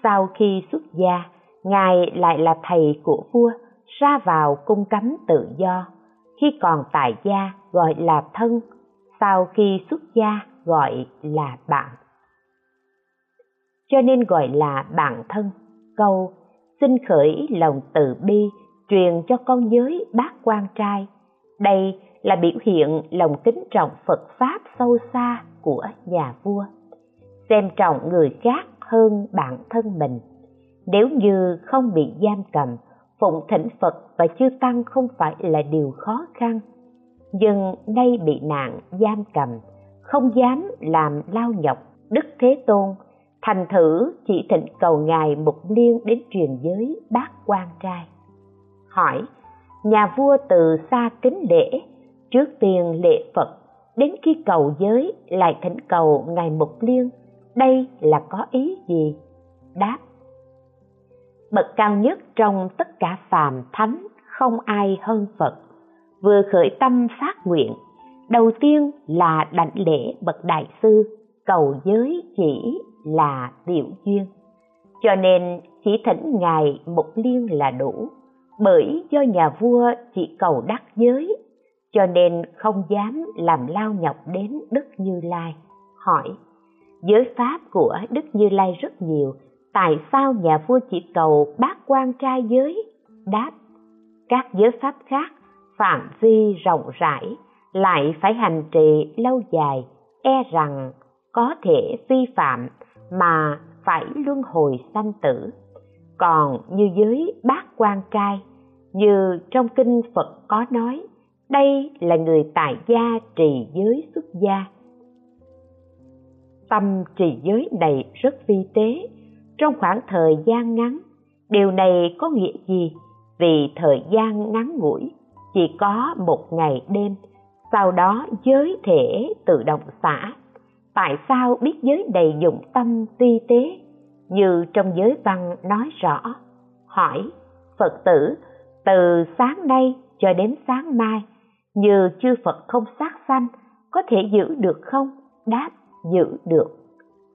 sau khi xuất gia, ngài lại là thầy của vua, ra vào cung cấm tự do. Khi còn tại gia, gọi là thân, sau khi xuất gia, gọi là bạn. Cho nên gọi là bạn thân câu, xin khởi lòng từ bi, truyền cho con giới bác quan trai. Đây là biểu hiện lòng kính trọng phật pháp sâu xa của nhà vua. Xem trọng người khác hơn bản thân mình. Nếu như không bị giam cầm, phụng thỉnh phật và chư tăng không phải là điều khó khăn. Nhưng nay bị nạn giam cầm, không dám làm lao nhọc đức thế tôn thành thử, chỉ thịnh cầu ngài mục liên đến truyền giới bác quan trai. Hỏi, nhà vua từ xa kính lễ, trước tiên lễ phật, đến khi cầu giới lại thỉnh cầu ngài mục liên đây là có ý gì? Đáp, bậc cao nhất trong tất cả phàm thánh không ai hơn phật, vừa khởi tâm phát nguyện, đầu tiên là đảnh lễ bậc đại sư, cầu giới chỉ là biểu duyên. Cho nên chỉ thỉnh ngài một liên là đủ, bởi do nhà vua chỉ cầu đắc giới, cho nên không dám làm lao nhọc đến đức như lai. Hỏi, giới pháp của đức như lai rất nhiều, tại sao nhà vua chỉ cầu bác quan trai giới? Đáp, các giới pháp khác, phạm vi rộng rãi, lại phải hành trì lâu dài e rằng có thể vi phạm mà phải luân hồi sanh tử. Còn như giới bát quan trai như trong kinh phật có nói, đây là người tại gia trì giới xuất gia. Tâm trì giới này rất vi tế. Trong khoảng thời gian ngắn, điều này có nghĩa gì? Vì thời gian ngắn ngủi, chỉ có một ngày đêm, sau đó giới thể tự động xả tại sao biết giới đầy dụng tâm tuy tế? Như trong giới văn nói rõ, hỏi phật tử, từ sáng nay cho đến sáng mai, như chư phật không sát sanh, có thể giữ được không? Đáp, giữ được.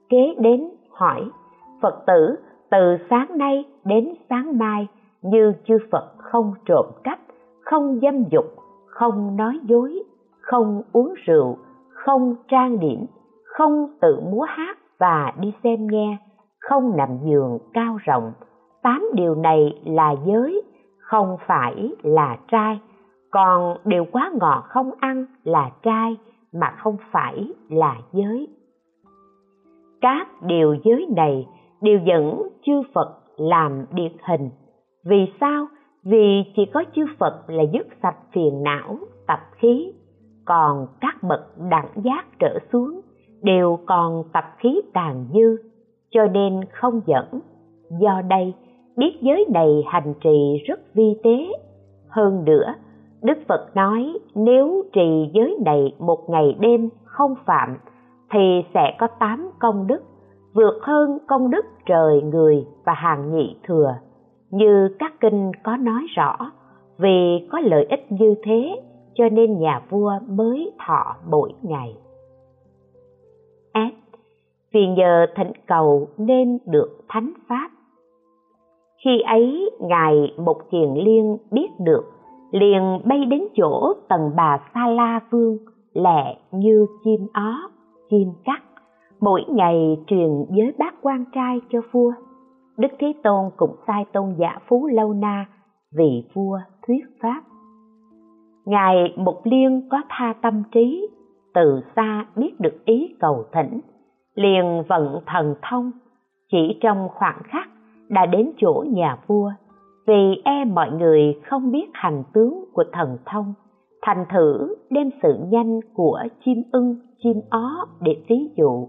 Kế đến hỏi phật tử, từ sáng nay đến sáng mai, như chư phật không trộm cắp, không dâm dục, không nói dối, không uống rượu, không trang điểm không tự múa hát và đi xem nghe, không nằm giường cao rộng. Tám điều này là giới, không phải là trai. Còn điều quá ngọt không ăn là trai, mà không phải là giới. Các điều giới này đều dẫn chư phật làm điển hình. Vì sao? Vì chỉ có chư phật là dứt sạch phiền não, tập khí, còn các bậc đẳng giác trở xuống đều còn tập khí tàn dư, cho nên không dẫn do đây, biết giới này hành trì rất vi tế. Hơn nữa, đức phật nói nếu trì giới này một ngày đêm không phạm, thì sẽ có tám công đức, vượt hơn công đức trời, người và hàng nhị thừa. Như các kinh có nói rõ, vì có lợi ích như thế, cho nên nhà vua mới thọ mỗi ngày ác Vì nhờ thỉnh cầu nên được thánh pháp. Khi ấy, Ngài Mục thiền Liên biết được, liền bay đến chỗ tầng bà Sa La Vương, lẹ như chim ó, chim cắt, mỗi ngày truyền giới bác quan trai cho vua. Đức Thế Tôn cũng sai tôn giả Phú Lâu Na vì vua thuyết pháp. Ngài Mục Liên có tha tâm trí, từ xa biết được ý cầu thỉnh, liền vận thần thông, chỉ trong khoảng khắc đã đến chỗ nhà vua, vì e mọi người không biết hành tướng của thần thông, thành thử đem sự nhanh của chim ưng, chim ó để ví dụ.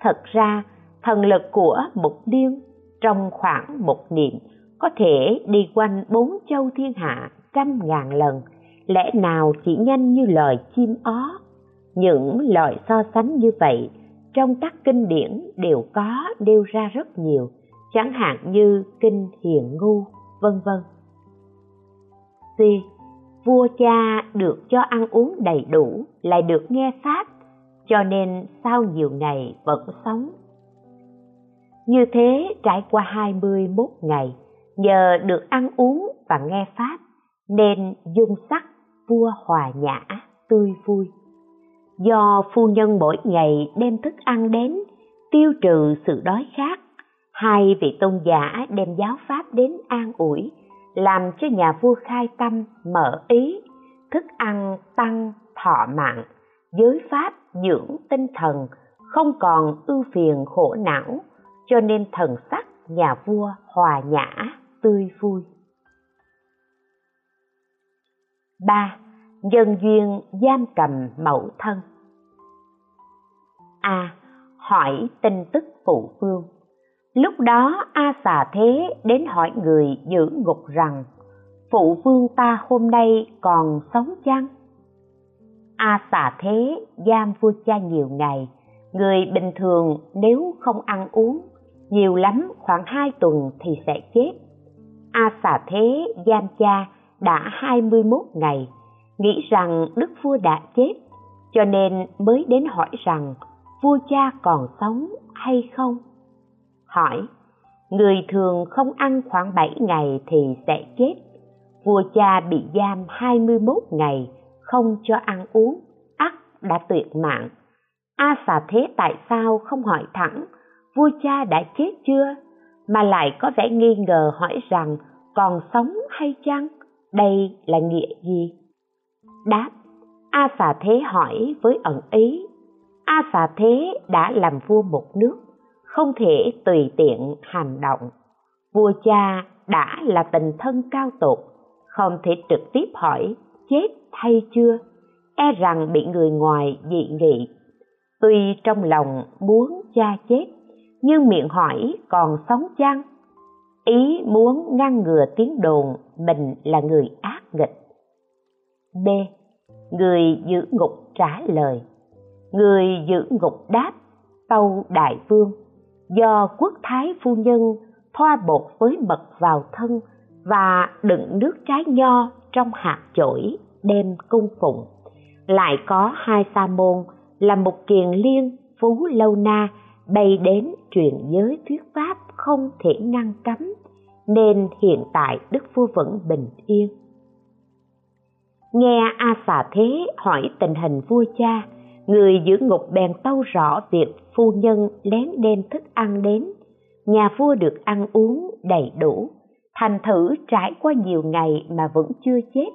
Thật ra, thần lực của Mục Liên trong khoảng một niệm có thể đi quanh bốn châu thiên hạ trăm ngàn lần lẽ nào chỉ nhanh như lời chim ó những lời so sánh như vậy trong các kinh điển đều có nêu ra rất nhiều. Chẳng hạn như kinh hiền ngu vân vân. C. Vua cha được cho ăn uống đầy đủ lại được nghe pháp cho nên sau nhiều ngày vẫn sống. Như thế trải qua 21 ngày, nhờ được ăn uống và nghe Pháp, nên dung sắc vua hòa nhã, tươi vui. Do phu nhân mỗi ngày đem thức ăn đến, tiêu trừ sự đói khát, hai vị tôn giả đem giáo Pháp đến an ủi, làm cho nhà vua khai tâm, mở ý, thức ăn tăng thọ mạng, giới Pháp dưỡng tinh thần, không còn ưu phiền khổ não, cho nên thần sắc nhà vua hòa nhã, tươi vui. 3. Nhân duyên giam cầm mẫu thân A. hỏi tin tức phụ phương Lúc đó A xà thế đến hỏi người giữ ngục rằng Phụ vương ta hôm nay còn sống chăng? A xà thế giam vua cha nhiều ngày Người bình thường nếu không ăn uống nhiều lắm khoảng hai tuần thì sẽ chết. A xà thế giam cha đã 21 ngày, nghĩ rằng đức vua đã chết, cho nên mới đến hỏi rằng vua cha còn sống hay không? Hỏi, người thường không ăn khoảng 7 ngày thì sẽ chết. Vua cha bị giam 21 ngày, không cho ăn uống, ắt đã tuyệt mạng. A xà thế tại sao không hỏi thẳng vua cha đã chết chưa mà lại có vẻ nghi ngờ hỏi rằng còn sống hay chăng đây là nghĩa gì đáp, a xà thế hỏi với ẩn ý, a xà thế đã làm vua một nước, không thể tùy tiện hành động. Vua cha đã là tình thân cao tột, không thể trực tiếp hỏi chết hay chưa e rằng bị người ngoài dị nghị. Tuy trong lòng muốn cha chết, nhưng miệng hỏi còn sống chăng? Ý muốn ngăn ngừa tiếng đồn mình là người ác nghịch b người giữ ngục trả lời. Người giữ ngục đáp, tâu đại vương, do quốc thái phu nhân thoa bột với mật vào thân và đựng nước trái nho trong hạt chổi đem cung phụng. Lại có hai sa môn là một kiền liên phú lâu na bay đến truyền giới thuyết pháp không thể ngăn cấm, nên hiện tại đức vua vẫn bình yên nghe a xà thế hỏi tình hình vua cha, người giữ ngục bèn tâu rõ việc phu nhân lén đem thức ăn đến. Nhà vua được ăn uống đầy đủ, thành thử trải qua nhiều ngày mà vẫn chưa chết.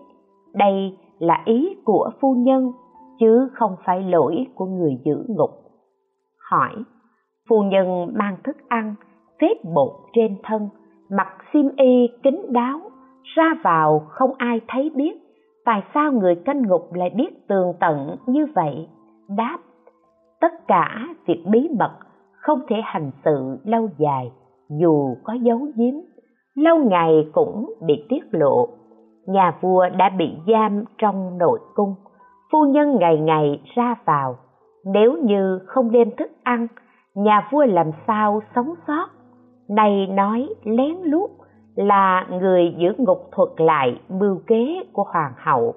Đây là ý của phu nhân, chứ không phải lỗi của người giữ ngục. Hỏi, phu nhân mang thức ăn phết bột trên thân, mặc xiêm y kín đáo, ra vào không ai thấy biết tại sao người canh ngục lại biết tường tận như vậy? Đáp, tất cả việc bí mật không thể hành sự lâu dài, dù có giấu giếm. Lâu ngày cũng bị tiết lộ. Nhà vua đã bị giam trong nội cung. Phu nhân ngày ngày ra vào. Nếu như không đem thức ăn, nhà vua làm sao sống sót? Này nói lén lút là người giữ ngục thuật lại mưu kế của hoàng hậu.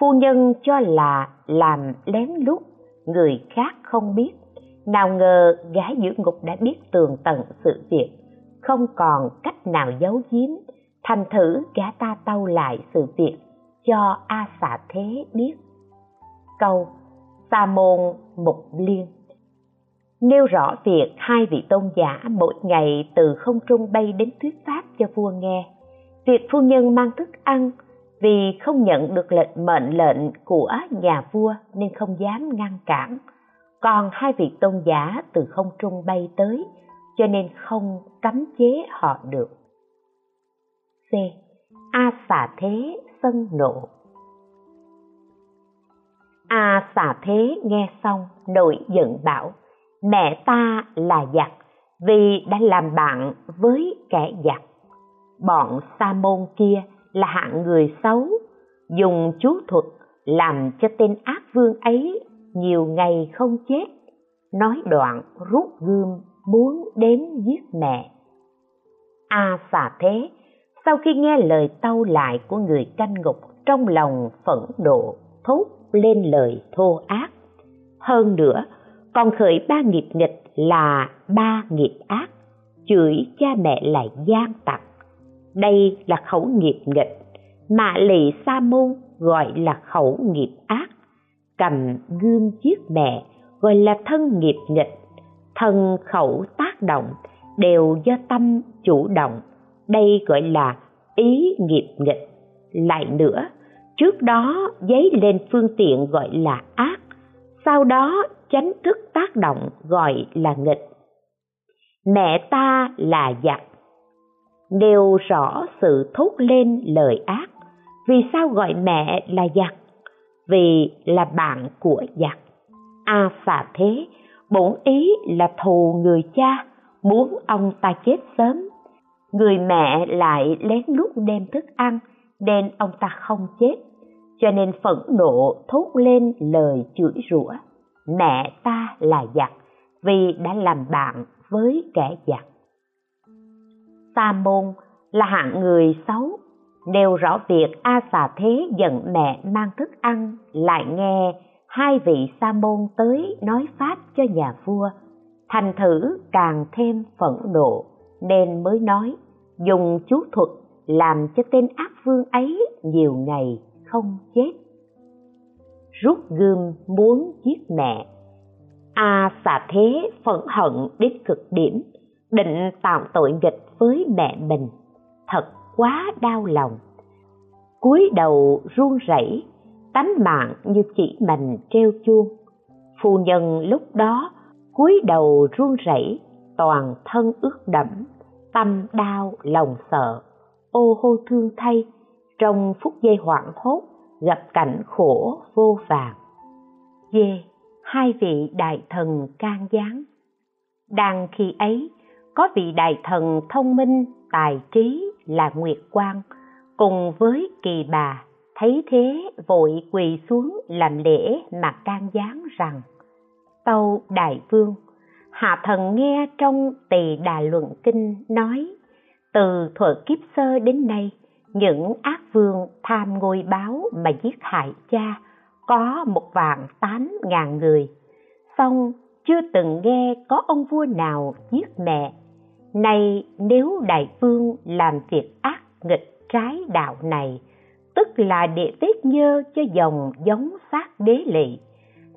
Phu nhân cho là làm lén lút, người khác không biết. Nào ngờ gái giữ ngục đã biết tường tận sự việc, không còn cách nào giấu giếm. Thành thử gã ta tâu lại sự việc, cho a xà thế biết. Câu sa môn mục liên nêu rõ việc hai vị tôn giả mỗi ngày từ không trung bay đến thuyết pháp cho vua nghe. Việc phu nhân mang thức ăn vì không nhận được lệnh mệnh lệnh của nhà vua nên không dám ngăn cản. Còn hai vị tôn giả từ không trung bay tới, cho nên không cấm chế họ được. C. A xà thế sân nộ. A xà thế nghe xong nổi giận bảo mẹ ta là giặc vì đã làm bạn với kẻ giặc. Bọn sa môn kia là hạng người xấu dùng chú thuật làm cho tên ác vương ấy nhiều ngày không chết nói đoạn rút gươm muốn đến giết mẹ. A à, xà thế sau khi nghe lời tâu lại của người canh ngục trong lòng phẫn nộ thốt lên lời thô ác. Hơn nữa còn khởi ba nghiệp nghịch là ba nghiệp ác, chửi cha mẹ là gian tặc. Đây là khẩu nghiệp nghịch, mà lì sa môn gọi là khẩu nghiệp ác. Cầm gươm giết mẹ, gọi là thân nghiệp nghịch. Thân khẩu tác động đều do tâm chủ động. Đây gọi là ý nghiệp nghịch. Lại nữa, trước đó giấy lên phương tiện gọi là ác sau đó chánh thức tác động gọi là nghịch. Mẹ ta là giặc. Nêu rõ sự thốt lên lời ác. Vì sao gọi mẹ là giặc? Vì là bạn của giặc. A à, xà thế bổn ý là thù người cha muốn ông ta chết sớm. Người mẹ lại lén lút đem thức ăn nên ông ta không chết cho nên phẫn nộ thốt lên lời chửi rủa. Mẹ ta là giặc, vì đã làm bạn với kẻ giặc. Sa môn là hạng người xấu, nêu rõ việc a xà thế giận mẹ mang thức ăn, lại nghe hai vị sa môn tới nói pháp cho nhà vua. Thành thử càng thêm phẫn nộ, nên mới nói, dùng chú thuật làm cho tên ác vương ấy nhiều ngày không chết. Rút gươm muốn giết mẹ. A xà thế phẫn hận đến cực điểm, định tạo tội nghịch với mẹ mình. Thật quá đau lòng. Cúi đầu run rẩy, tánh mạng như chỉ mình treo chuông. Phu nhân lúc đó cúi đầu run rẩy, toàn thân ướt đẫm, tâm đau lòng sợ. Ô hô thương thay trong phút giây hoảng hốt, gặp cảnh khổ vô vàng. Dê hai vị đại thần can gián. Đang khi ấy, có vị đại thần thông minh, tài trí là nguyệt quang, cùng với kỳ bà, thấy thế vội quỳ xuống làm lễ mà can gián rằng, tâu đại vương, hạ thần nghe trong tỳ đà luận kinh nói, từ thuở kiếp sơ đến nay những ác vương tham ngôi báo mà giết hại cha, có một vạn tám ngàn người. Song chưa từng nghe có ông vua nào giết mẹ. Nay nếu đại vương làm việc ác nghịch trái đạo này, tức là để vết nhơ cho dòng giống xác đế lị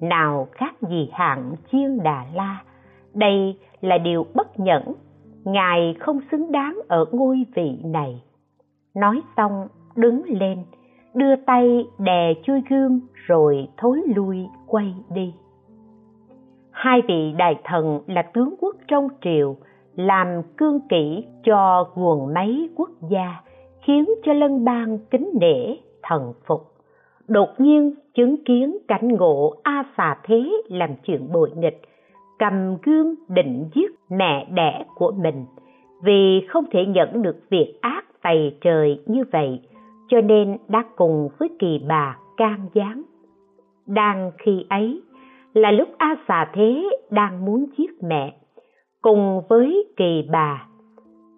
nào khác gì hạng chiên đà la. Đây là điều bất nhẫn, ngài không xứng đáng ở ngôi vị này nói xong, đứng lên, đưa tay đè chui gương rồi thối lui, quay đi. Hai vị đại thần là tướng quốc trong triều, làm cương kỷ cho quần máy quốc gia, khiến cho lân bang kính nể, thần phục. Đột nhiên, chứng kiến cảnh ngộ a xà thế làm chuyện bội nghịch, cầm gươm định giết mẹ đẻ của mình. Vì không thể nhận được việc ác tày trời như vậy, cho nên đã cùng với kỳ bà can gián. Đang khi ấy là lúc a xà thế đang muốn giết mẹ, cùng với kỳ bà.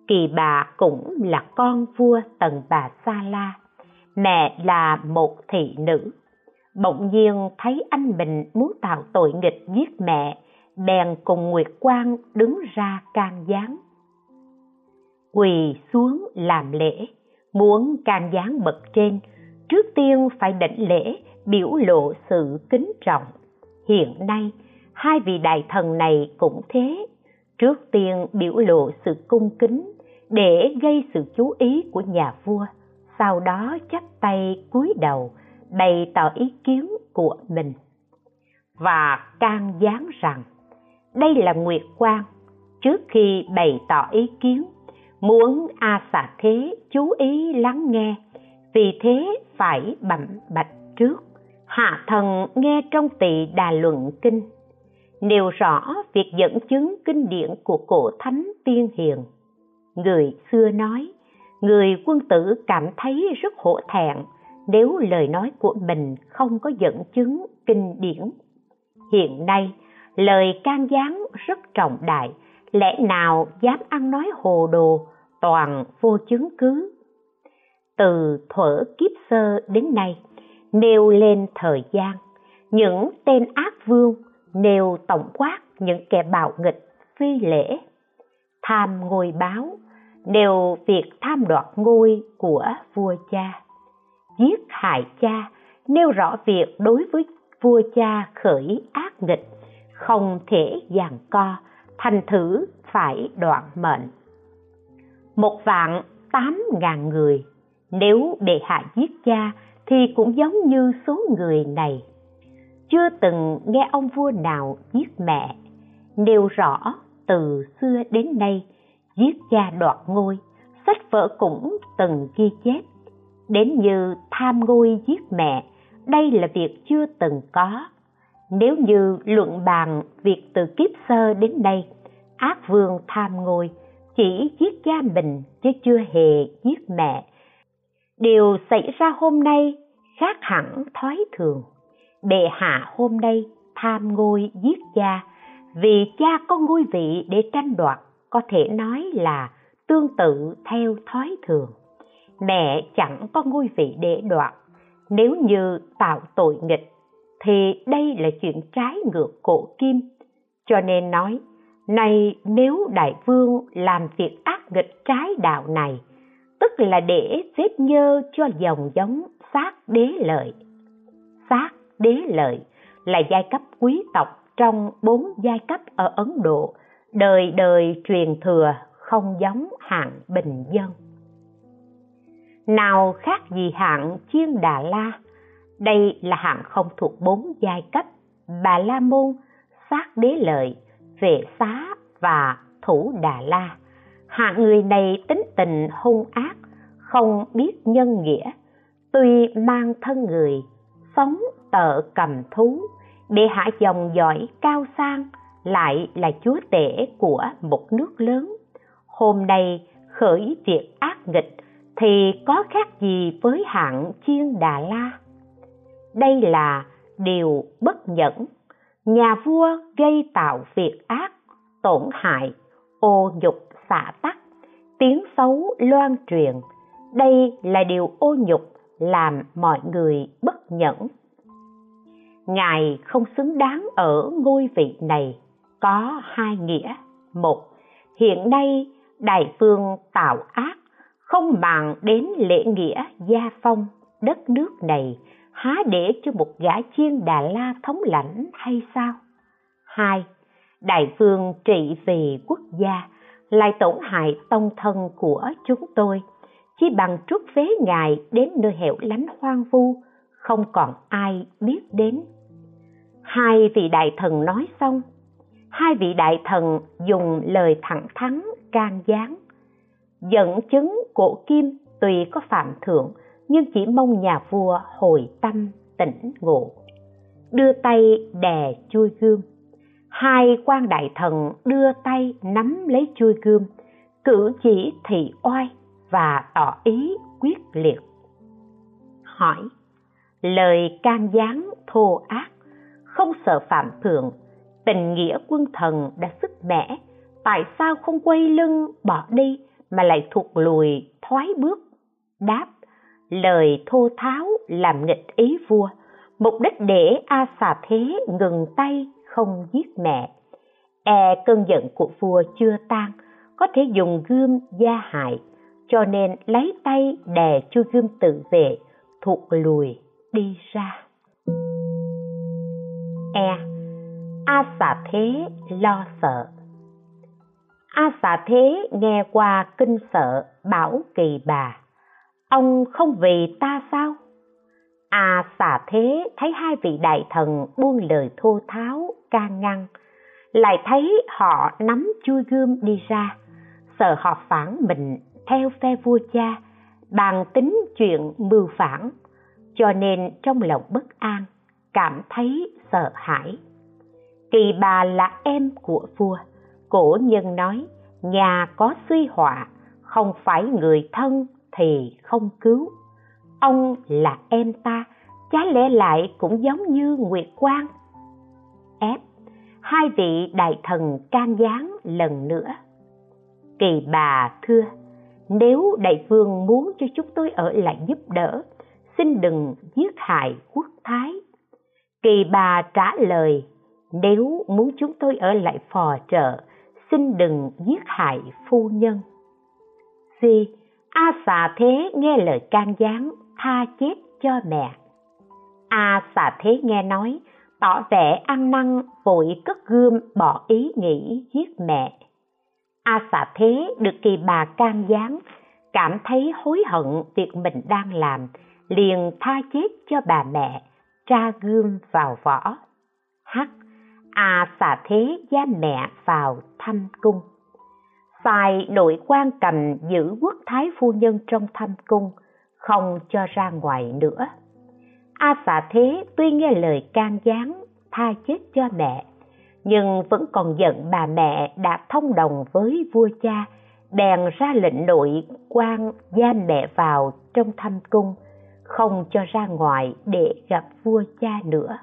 Kỳ bà cũng là con vua tần bà sa la, mẹ là một thị nữ. Bỗng nhiên thấy anh mình muốn tạo tội nghịch giết mẹ, bèn cùng nguyệt quang đứng ra can gián quỳ xuống làm lễ, muốn can gián bậc trên. Trước tiên phải đảnh lễ, biểu lộ sự kính trọng. Hiện nay, hai vị đại thần này cũng thế. Trước tiên biểu lộ sự cung kính, để gây sự chú ý của nhà vua. Sau đó chắp tay cúi đầu, bày tỏ ý kiến của mình. Và can gián rằng, đây là nguyệt quan trước khi bày tỏ ý kiến muốn a xà thế chú ý lắng nghe, vì thế phải bẩm bạch trước. Hạ thần nghe trong tỳ đà luận kinh, nêu rõ việc dẫn chứng kinh điển của cổ thánh tiên hiền. Người xưa nói, người quân tử cảm thấy rất hổ thẹn nếu lời nói của mình không có dẫn chứng kinh điển. Hiện nay, lời can gián rất trọng đại, lẽ nào dám ăn nói hồ đồ toàn vô chứng cứ. Từ thuở kiếp sơ đến nay, nêu lên thời gian, những tên ác vương nêu tổng quát những kẻ bạo nghịch, phi lễ, tham ngôi báo nêu việc tham đoạt ngôi của vua cha. Giết hại cha nêu rõ việc đối với vua cha khởi ác nghịch, không thể giằng co, thành thử phải đoạn mệnh một vạn tám ngàn người. Nếu để hạ giết cha, thì cũng giống như số người này. Chưa từng nghe ông vua nào giết mẹ. Nêu rõ, từ xưa đến nay, giết cha đoạt ngôi, sách vở cũng từng ghi chép. Đến như tham ngôi giết mẹ, đây là việc chưa từng có. Nếu như luận bàn việc từ kiếp sơ đến nay, ác vương tham ngôi chỉ giết cha mình chứ chưa hề giết mẹ. Điều xảy ra hôm nay khác hẳn thói thường. Bệ hạ hôm nay tham ngôi giết cha vì cha có ngôi vị để tranh đoạt, có thể nói là tương tự theo thói thường. Mẹ chẳng có ngôi vị để đoạt. Nếu như tạo tội nghịch, thì đây là chuyện trái ngược cổ kim. Cho nên nói này, nếu đại vương làm việc ác nghịch trái đạo này, tức là để vết nhơ cho dòng giống xác đế lợi. Xác đế lợi là giai cấp quý tộc trong bốn giai cấp ở ấn độ, đời đời truyền thừa không giống hạng bình dân. Nào khác gì hạng chiên đà la? Đây là hạng không thuộc bốn giai cấp. Bà la môn sát đế lợi vệ xá và thủ đà la. Hạng người này tính tình hung ác, không biết nhân nghĩa, tuy mang thân người, sống tợ cầm thú để hạ dòng giỏi cao sang, lại là chúa tể của một nước lớn. Hôm nay khởi việc ác nghịch thì có khác gì với hạng chiên đà la? Đây là điều bất nhẫn nhà vua gây tạo việc ác, tổn hại, ô nhục xả tắc, tiếng xấu loan truyền. Đây là điều ô nhục làm mọi người bất nhẫn. Ngài không xứng đáng ở ngôi vị này, có hai nghĩa. Một, hiện nay đại vương tạo ác, không màng đến lễ nghĩa gia phong đất nước này há để cho một gã chiên đà la thống lãnh hay sao? Hai, đại vương trị vì quốc gia, lại tổn hại tông thân của chúng tôi. Chỉ bằng trút phế ngài đến nơi hẻo lánh hoang vu, không còn ai biết đến. Hai vị đại thần nói xong, hai vị đại thần dùng lời thẳng thắn can gián. Dẫn chứng cổ kim tùy có phạm thượng nhưng chỉ mong nhà vua hồi tâm tỉnh ngộ. Đưa tay đè chui gươm. Hai quan đại thần đưa tay nắm lấy chui gươm, cử chỉ thị oai và tỏ ý quyết liệt. Hỏi, lời can gián thô ác, không sợ phạm thượng, tình nghĩa quân thần đã sức mẻ, tại sao không quay lưng bỏ đi mà lại thụt lùi thoái bước? Đáp lời thô tháo làm nghịch ý vua. Mục đích để a xà thế ngừng tay, không giết mẹ. E cơn giận của vua chưa tan, có thể dùng gươm gia hại, cho nên lấy tay đè chu gươm tự vệ, thụt lùi, đi ra. E a xà thế lo sợ. A xà thế nghe qua kinh sợ, bảo kỳ bà ông không vì ta sao? A xà thế, thấy hai vị đại thần buông lời thô tháo can ngăn, lại thấy họ nắm chui gươm đi ra, sợ họ phản mình theo phe vua cha, bàn tính chuyện mưu phản, cho nên trong lòng bất an, cảm thấy sợ hãi. Kỳ bà là em của vua, cổ nhân nói, nhà có suy họa, không phải người thân thì không cứu. Ông là em ta chá lẽ lại cũng giống như nguyệt quang? Ép, hai vị đại thần can gián lần nữa. Kỳ bà thưa, nếu đại vương muốn cho chúng tôi ở lại giúp đỡ, xin đừng giết hại quốc thái. Kỳ bà trả lời, nếu muốn chúng tôi ở lại phò trợ, xin đừng giết hại phu nhân. Si a xà thế nghe lời can gián tha chết cho mẹ. A xà thế nghe nói tỏ vẻ ăn năn vội cất gươm bỏ ý nghĩ giết mẹ. A xà thế được kỳ bà can gián cảm thấy hối hận việc mình đang làm liền tha chết cho bà mẹ tra gươm vào vỏ. Hắc, a xà thế giam mẹ vào thăm cung sai nội quan cầm giữ quốc thái phu nhân trong thâm cung, không cho ra ngoài nữa. A xà thế tuy nghe lời can gián, tha chết cho mẹ, nhưng vẫn còn giận bà mẹ đã thông đồng với vua cha, bèn ra lệnh nội quan giam mẹ vào trong thâm cung, không cho ra ngoài để gặp vua cha nữa.